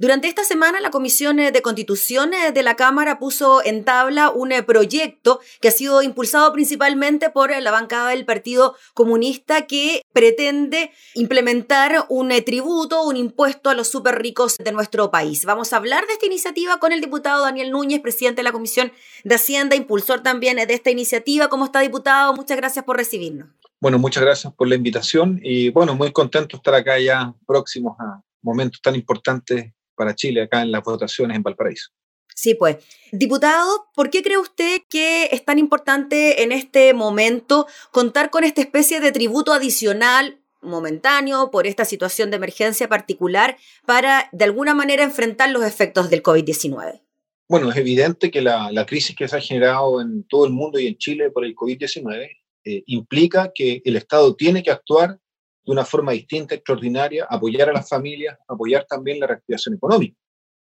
Durante esta semana, la Comisión de Constitución de la Cámara puso en tabla un proyecto que ha sido impulsado principalmente por la bancada del Partido Comunista que pretende implementar un tributo, un impuesto a los súper ricos de nuestro país. Vamos a hablar de esta iniciativa con el diputado Daniel Núñez, presidente de la Comisión de Hacienda, impulsor también de esta iniciativa. ¿Cómo está, diputado? Muchas gracias por recibirnos. Bueno, muchas gracias por la invitación y bueno, muy contento de estar acá ya próximos a momentos tan importantes para Chile acá en las votaciones en Valparaíso. Sí, pues. Diputado, ¿por qué cree usted que es tan importante en este momento contar con esta especie de tributo adicional momentáneo por esta situación de emergencia particular para de alguna manera enfrentar los efectos del COVID-19? Bueno, es evidente que la, crisis que se ha generado en todo el mundo y en Chile por el COVID-19 eh, implica que el Estado tiene que actuar de una forma distinta, extraordinaria, apoyar a las familias, apoyar también la reactivación económica.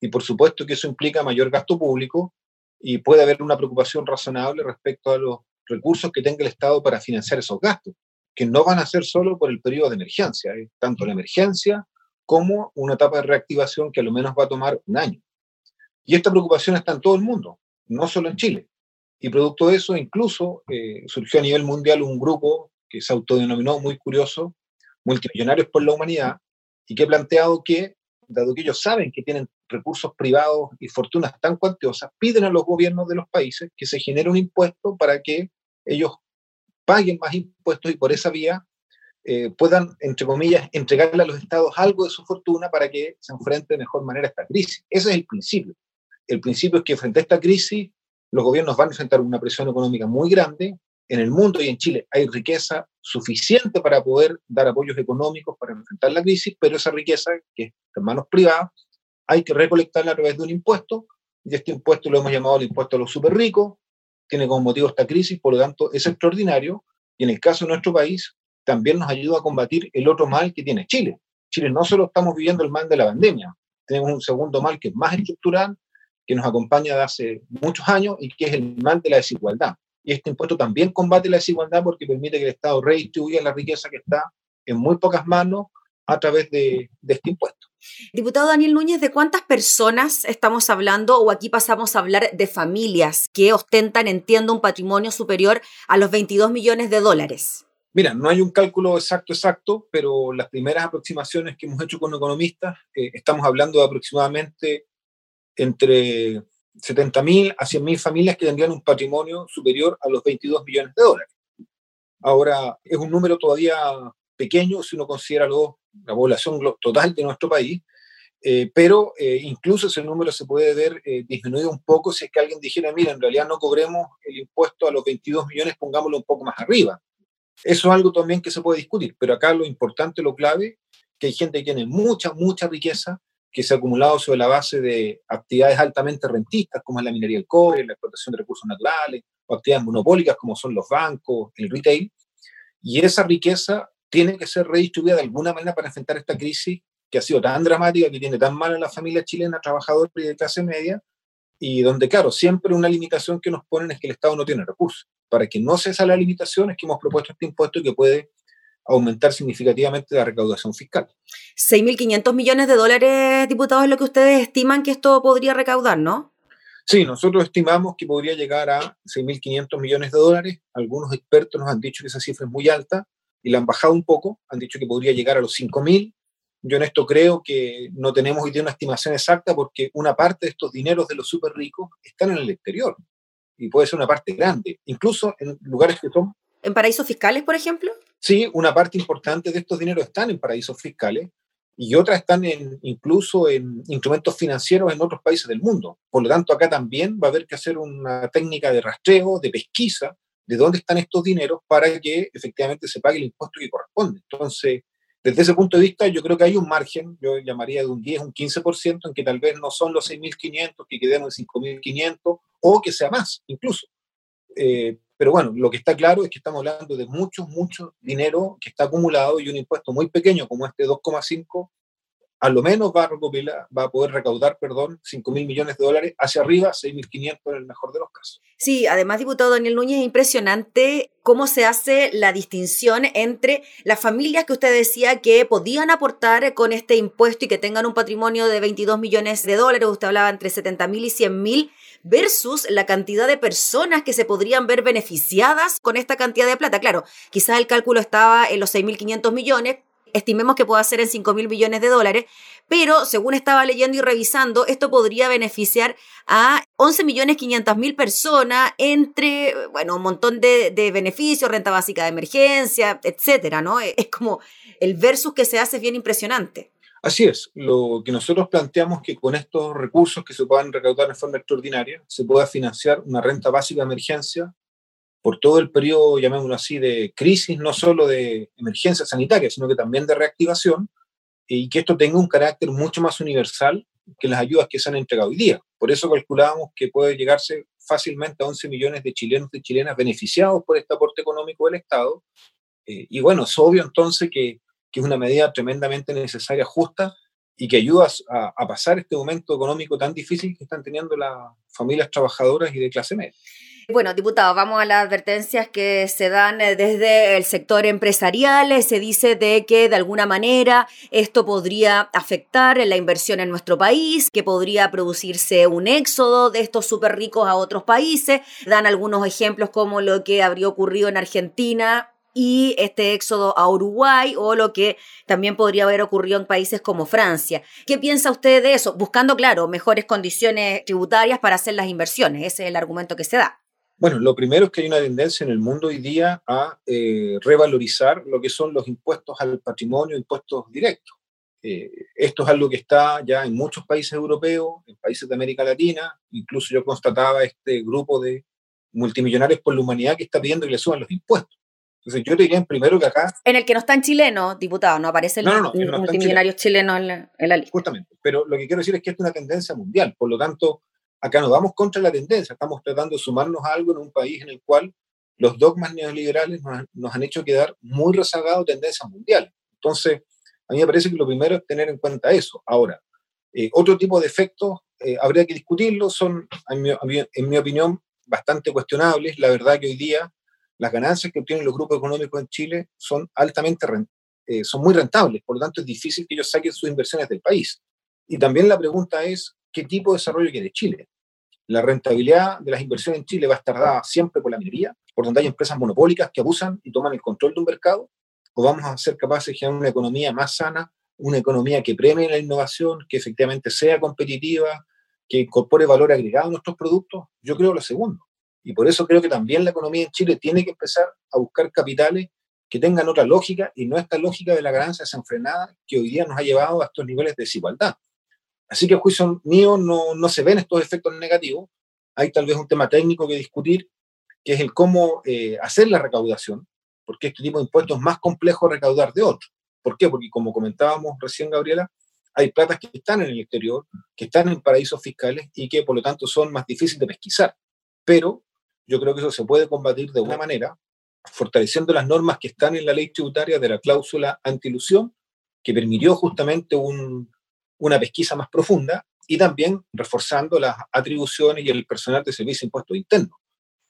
Y por supuesto que eso implica mayor gasto público y puede haber una preocupación razonable respecto a los recursos que tenga el Estado para financiar esos gastos, que no van a ser solo por el periodo de emergencia, ¿eh? tanto la emergencia como una etapa de reactivación que a lo menos va a tomar un año. Y esta preocupación está en todo el mundo, no solo en Chile. Y producto de eso, incluso eh, surgió a nivel mundial un grupo que se autodenominó muy curioso, multimillonarios por la humanidad, y que ha planteado que, dado que ellos saben que tienen recursos privados y fortunas tan cuantiosas, piden a los gobiernos de los países que se genere un impuesto para que ellos paguen más impuestos y por esa vía eh, puedan, entre comillas, entregarle a los estados algo de su fortuna para que se enfrente de mejor manera a esta crisis. Ese es el principio. El principio es que frente a esta crisis los gobiernos van a enfrentar una presión económica muy grande, en el mundo y en Chile hay riqueza suficiente para poder dar apoyos económicos para enfrentar la crisis, pero esa riqueza, que es en manos privadas, hay que recolectarla a través de un impuesto, y este impuesto lo hemos llamado el impuesto a los super ricos, tiene como motivo esta crisis, por lo tanto es extraordinario, y en el caso de nuestro país también nos ayuda a combatir el otro mal que tiene Chile. Chile no solo estamos viviendo el mal de la pandemia, tenemos un segundo mal que es más estructural, que nos acompaña de hace muchos años y que es el mal de la desigualdad y este impuesto también combate la desigualdad porque permite que el Estado redistribuya la riqueza que está en muy pocas manos a través de, este impuesto. Diputado Daniel Núñez, ¿de cuántas personas estamos hablando o aquí pasamos a hablar de familias que ostentan, entiendo, un patrimonio superior a los 22 millones de dólares? Mira, no hay un cálculo exacto, exacto, pero las primeras aproximaciones que hemos hecho con economistas, eh, estamos hablando de aproximadamente entre 70.000 a 100.000 familias que tendrían un patrimonio superior a los 22 millones de dólares. Ahora, es un número todavía pequeño si uno considera la población total de nuestro país, eh, pero eh, incluso ese número se puede ver eh, disminuido un poco si es que alguien dijera, mira, en realidad no cobremos el impuesto a los 22 millones, pongámoslo un poco más arriba. Eso es algo también que se puede discutir, pero acá lo importante, lo clave, que hay gente que tiene mucha, mucha riqueza, que se ha acumulado sobre la base de actividades altamente rentistas, como es la minería del cobre, la explotación de recursos naturales, o actividades monopólicas como son los bancos, el retail. Y esa riqueza tiene que ser redistribuida de alguna manera para enfrentar esta crisis que ha sido tan dramática, que tiene tan mal a la familia chilena, trabajadora y de clase media, y donde, claro, siempre una limitación que nos ponen es que el Estado no tiene recursos. Para que no cesa la limitación es que hemos propuesto este impuesto que puede aumentar significativamente la recaudación fiscal. 6.500 millones de dólares, diputados, es lo que ustedes estiman que esto podría recaudar, ¿no? Sí, nosotros estimamos que podría llegar a 6.500 millones de dólares. Algunos expertos nos han dicho que esa cifra es muy alta y la han bajado un poco. Han dicho que podría llegar a los 5.000. Yo en esto creo que no tenemos hoy día una estimación exacta porque una parte de estos dineros de los súper ricos están en el exterior y puede ser una parte grande, incluso en lugares que son... ¿En paraísos fiscales, por ejemplo? Sí, una parte importante de estos dineros están en paraísos fiscales y otras están incluso en instrumentos financieros en otros países del mundo. Por lo tanto, acá también va a haber que hacer una técnica de rastreo, de pesquisa, de dónde están estos dineros para que efectivamente se pague el impuesto que corresponde. Entonces, desde ese punto de vista, yo creo que hay un margen, yo llamaría de un 10, un 15%, en que tal vez no son los 6.500, que quedemos en 5.500, o que sea más, incluso. Eh, pero bueno, lo que está claro es que estamos hablando de mucho, mucho dinero que está acumulado y un impuesto muy pequeño como este 2,5 a lo menos va a, recopilar, va a poder recaudar, perdón, 5 mil millones de dólares, hacia arriba 6.500 en el mejor de los casos. Sí, además, diputado Daniel Núñez, es impresionante cómo se hace la distinción entre las familias que usted decía que podían aportar con este impuesto y que tengan un patrimonio de 22 millones de dólares, usted hablaba entre 70 mil y 100 mil, versus la cantidad de personas que se podrían ver beneficiadas con esta cantidad de plata. Claro, quizás el cálculo estaba en los 6.500 millones, estimemos que pueda ser en 5 mil millones de dólares, pero según estaba leyendo y revisando, esto podría beneficiar a 11 millones 500 mil personas entre, bueno, un montón de, de, beneficios, renta básica de emergencia, etcétera, ¿no? Es como el versus que se hace es bien impresionante. Así es, lo que nosotros planteamos que con estos recursos que se puedan recaudar de forma extraordinaria, se pueda financiar una renta básica de emergencia por todo el periodo, llamémoslo así, de crisis, no solo de emergencia sanitaria, sino que también de reactivación, y que esto tenga un carácter mucho más universal que las ayudas que se han entregado hoy día. Por eso calculamos que puede llegarse fácilmente a 11 millones de chilenos y chilenas beneficiados por este aporte económico del Estado. Eh, y bueno, es obvio entonces que, que, es una medida tremendamente necesaria, justa, y que ayuda a, a pasar este momento económico tan difícil que están teniendo las familias trabajadoras y de clase media. Bueno, diputado, vamos a las advertencias que se dan eh, desde el sector empresarial. Se dice de que de alguna manera esto podría afectar la inversión en nuestro país, que podría producirse un éxodo de estos súper ricos a otros países. Dan algunos ejemplos como lo que habría ocurrido en Argentina y este éxodo a Uruguay o lo que también podría haber ocurrido en países como Francia. ¿Qué piensa usted de eso? Buscando, claro, mejores condiciones tributarias para hacer las inversiones. Ese es el argumento que se da. Bueno, lo primero es que hay una tendencia en el mundo hoy día a eh, revalorizar lo que son los impuestos al patrimonio, impuestos directos. Eh, esto es algo que está ya en muchos países europeos, en países de América Latina, incluso yo constataba este grupo de multimillonarios por la humanidad que está pidiendo que le suban los impuestos. Entonces yo diría primero que acá... En el que no están chilenos, diputado, no aparece el no, multimillonario chileno en la, en la lista. Justamente, pero lo que quiero decir es que esto es una tendencia mundial, por lo tanto Acá no vamos contra la tendencia, estamos tratando de sumarnos a algo en un país en el cual los dogmas neoliberales nos, han hecho quedar muy rezagados de tendencia mundial. Entonces, a mí me parece que lo primero es tener en cuenta eso. Ahora, eh, otro tipo de efectos eh, habría que discutirlos, son, en mi, opinión, bastante cuestionables. La verdad que hoy día las ganancias que obtienen los grupos económicos en Chile son altamente eh, son muy rentables, por lo tanto es difícil que ellos saquen sus inversiones del país. Y también la pregunta es, ¿qué tipo de desarrollo quiere Chile? La rentabilidad de las inversiones en Chile va a estar dada siempre por la minería, por donde hay empresas monopólicas que abusan y toman el control de un mercado, o vamos a ser capaces de generar una economía más sana, una economía que premie la innovación, que efectivamente sea competitiva, que incorpore valor agregado a nuestros productos. Yo creo lo segundo. Y por eso creo que también la economía en Chile tiene que empezar a buscar capitales que tengan otra lógica y no esta lógica de la ganancia desenfrenada que hoy día nos ha llevado a estos niveles de desigualdad. Así que a juicio mío no, no se ven estos efectos negativos. Hay tal vez un tema técnico que discutir, que es el cómo eh, hacer la recaudación, porque este tipo de impuestos es más complejo recaudar de otros. ¿Por qué? Porque como comentábamos recién, Gabriela, hay platas que están en el exterior, que están en paraísos fiscales y que por lo tanto son más difíciles de pesquisar. Pero yo creo que eso se puede combatir de una manera fortaleciendo las normas que están en la ley tributaria de la cláusula antilusión, que permitió justamente un, una pesquisa más profunda y también reforzando las atribuciones y el personal de servicio de impuestos internos.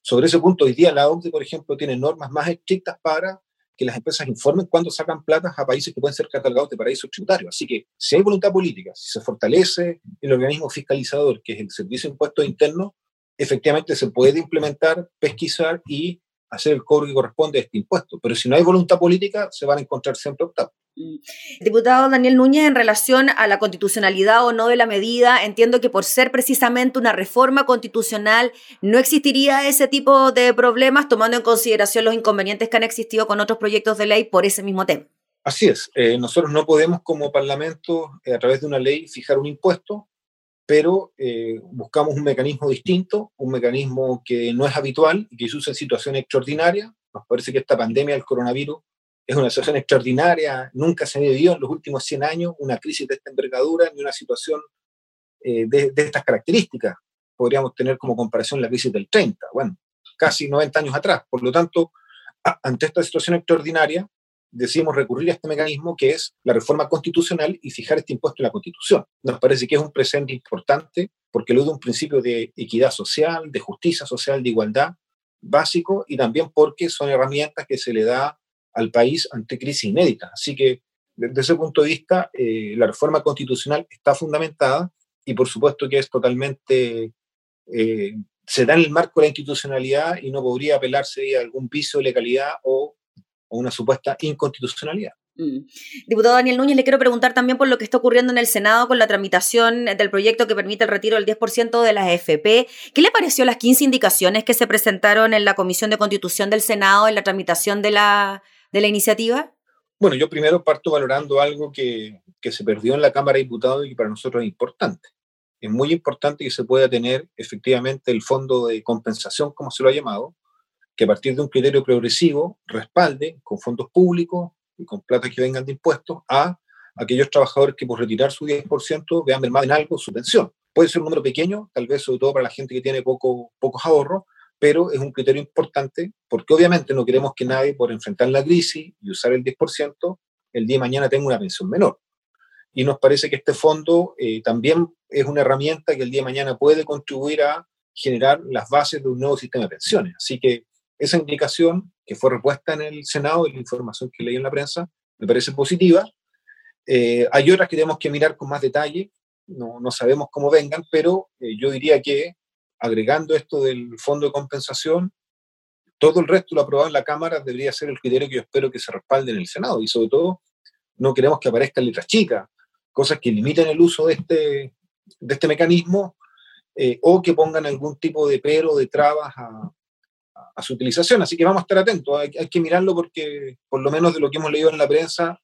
Sobre ese punto, hoy día la OCDE, por ejemplo, tiene normas más estrictas para que las empresas informen cuando sacan platas a países que pueden ser catalogados de paraísos tributarios. Así que si hay voluntad política, si se fortalece el organismo fiscalizador, que es el Servicio de Impuestos Internos, efectivamente se puede implementar, pesquisar y hacer el cobro que corresponde a este impuesto. Pero si no hay voluntad política, se van a encontrar siempre obstáculos. Mm. Diputado Daniel Núñez, en relación a la constitucionalidad o no de la medida, entiendo que por ser precisamente una reforma constitucional no existiría ese tipo de problemas, tomando en consideración los inconvenientes que han existido con otros proyectos de ley por ese mismo tema. Así es, eh, nosotros no podemos como Parlamento, eh, a través de una ley, fijar un impuesto, pero eh, buscamos un mecanismo distinto, un mecanismo que no es habitual y que se usa en situaciones extraordinarias. Nos parece que esta pandemia del coronavirus es una situación extraordinaria, nunca se ha vivido en los últimos 100 años una crisis de esta envergadura ni una situación eh, de, estas características. Podríamos tener como comparación la crisis del 30, bueno, casi 90 años atrás. Por lo tanto, ante esta situación extraordinaria, decidimos recurrir a este mecanismo que es la reforma constitucional y fijar este impuesto en la Constitución. Nos parece que es un presente importante porque lo de un principio de equidad social, de justicia social, de igualdad básico y también porque son herramientas que se le da al país ante crisis inéditas. Así que desde ese punto de vista, eh, la reforma constitucional está fundamentada y por supuesto que es totalmente, eh, se da en el marco de la institucionalidad y no podría apelarse a algún piso de legalidad o, o una supuesta inconstitucionalidad. Mm. Diputado Daniel Núñez, le quiero preguntar también por lo que está ocurriendo en el Senado con la tramitación del proyecto que permite el retiro del 10% de las AFP. ¿Qué le pareció las 15 indicaciones que se presentaron en la Comisión de Constitución del Senado en la tramitación de la, de la iniciativa? Bueno, yo primero parto valorando algo que, que se perdió en la Cámara de Diputados y que para nosotros es importante. Es muy importante que se pueda tener efectivamente el fondo de compensación, como se lo ha llamado, que a partir de un criterio progresivo respalde con fondos públicos y con plata que vengan de impuestos a aquellos trabajadores que por retirar su 10% vean mermada en algo su pensión. Puede ser un número pequeño, tal vez sobre todo para la gente que tiene poco, pocos ahorros, pero es un criterio importante porque obviamente no queremos que nadie por enfrentar la crisis y usar el 10%, el día de mañana tenga una pensión menor. Y nos parece que este fondo eh, también es una herramienta que el día de mañana puede contribuir a generar las bases de un nuevo sistema de pensiones. Así que esa indicación que fue repuesta en el Senado y la información que leí en la prensa me parece positiva. Eh, hay otras que tenemos que mirar con más detalle, no, no sabemos cómo vengan, pero eh, yo diría que agregando esto del fondo de compensación, todo el resto lo aprobado en la Cámara debería ser el criterio que yo espero que se respalde en el Senado. Y sobre todo, no queremos que aparezcan letras chicas, cosas que limiten el uso de este, de este mecanismo eh, o que pongan algún tipo de pero, de trabas a, a, su utilización. Así que vamos a estar atentos, hay, hay, que mirarlo porque, por lo menos de lo que hemos leído en la prensa,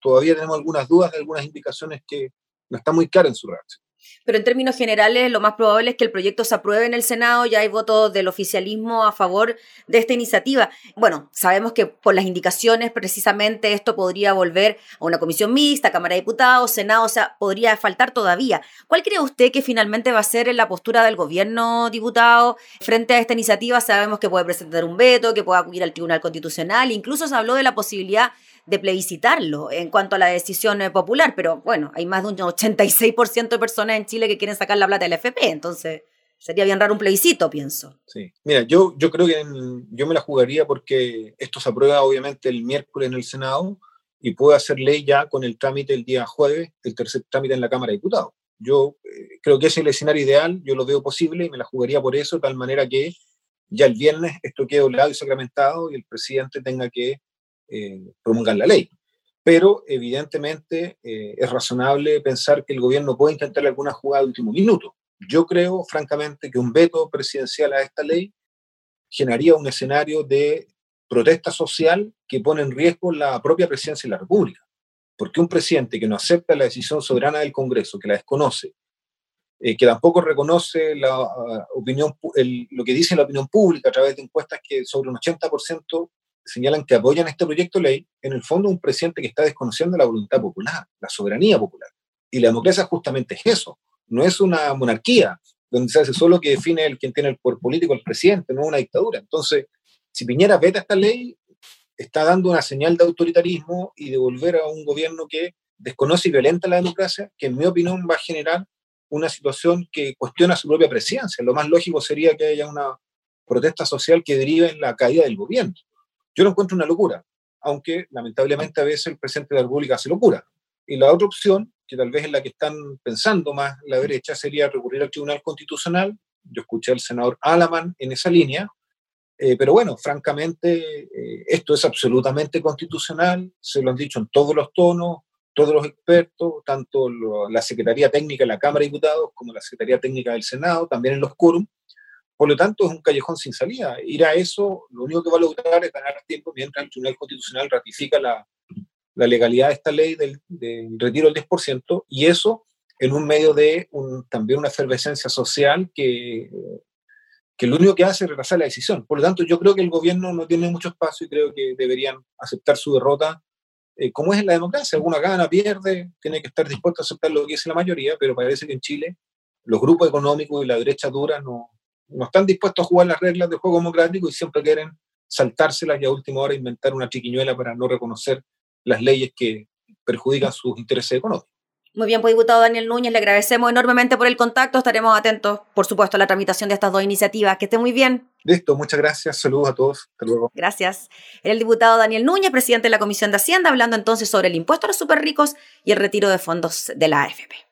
todavía tenemos algunas dudas de algunas indicaciones que no están muy claras en su reacción pero en términos generales lo más probable es que el proyecto se apruebe en el Senado, ya hay votos del oficialismo a favor de esta iniciativa. Bueno, sabemos que por las indicaciones precisamente esto podría volver a una comisión mixta, Cámara de Diputados, Senado, o sea, podría faltar todavía. ¿Cuál cree usted que finalmente va a ser la postura del gobierno diputado frente a esta iniciativa? Sabemos que puede presentar un veto, que puede acudir al Tribunal Constitucional, incluso se habló de la posibilidad de plebiscitarlo en cuanto a la decisión popular, pero bueno, hay más de un 86% de personas en Chile que quieren sacar la plata del FP, entonces sería bien raro un plebiscito, pienso. Sí, mira, yo, yo creo que yo me la jugaría porque esto se aprueba obviamente el miércoles en el Senado y puede hacer ley ya con el trámite el día jueves, el tercer trámite en la Cámara de Diputados. Yo eh, creo que ese es el escenario ideal, yo lo veo posible y me la jugaría por eso, de tal manera que ya el viernes esto quede doblado y sacramentado y el presidente tenga que eh, promulgar la ley. Pero evidentemente eh, es razonable pensar que el gobierno puede intentar alguna jugada de último minuto. Yo creo, francamente, que un veto presidencial a esta ley generaría un escenario de protesta social que pone en riesgo la propia presidencia de la República. Porque un presidente que no acepta la decisión soberana del Congreso, que la desconoce, eh, que tampoco reconoce la, uh, opinión, lo que dice la opinión pública a través de encuestas que sobre un 80% señalan que apoyan este proyecto de ley, en el fondo un presidente que está desconociendo la voluntad popular, la soberanía popular. Y la democracia justamente es eso, no es una monarquía donde se hace solo que define el quien tiene el poder político, el presidente, no una dictadura. Entonces, si Piñera veta esta ley, está dando una señal de autoritarismo y de volver a un gobierno que desconoce y violenta la democracia, que en mi opinión va a generar una situación que cuestiona su propia presidencia. Lo más lógico sería que haya una protesta social que derive en la caída del gobierno. Yo lo encuentro una locura, aunque lamentablemente a veces el presidente de la República hace locura. Y la otra opción, que tal vez es la que están pensando más la derecha, sería recurrir al Tribunal Constitucional. Yo escuché al senador Alaman en esa línea, eh, pero bueno, francamente, eh, esto es absolutamente constitucional, se lo han dicho en todos los tonos, todos los expertos, tanto la Secretaría Técnica de la Cámara de Diputados como la Secretaría Técnica del Senado, también en los quórum, por lo tanto, es un callejón sin salida. Ir a eso, lo único que va a lograr es ganar tiempo mientras el Tribunal Constitucional ratifica la, la legalidad de esta ley del, del, retiro del 10%, y eso en un medio de un, también una efervescencia social que, que lo único que hace es retrasar la decisión. Por lo tanto, yo creo que el gobierno no tiene mucho espacio y creo que deberían aceptar su derrota, eh, como es en la democracia. Alguna gana, pierde, tiene que estar dispuesto a aceptar lo que dice la mayoría, pero parece que en Chile los grupos económicos y la derecha dura no, no están dispuestos a jugar las reglas del juego democrático y siempre quieren saltárselas y a última hora inventar una chiquiñuela para no reconocer las leyes que perjudican sus intereses económicos. Muy bien, pues diputado Daniel Núñez, le agradecemos enormemente por el contacto. Estaremos atentos, por supuesto, a la tramitación de estas dos iniciativas. Que esté muy bien. Listo, muchas gracias. Saludos a todos. Hasta luego. Gracias. el diputado Daniel Núñez, presidente de la Comisión de Hacienda, hablando entonces sobre el impuesto a los superricos y el retiro de fondos de la AFP.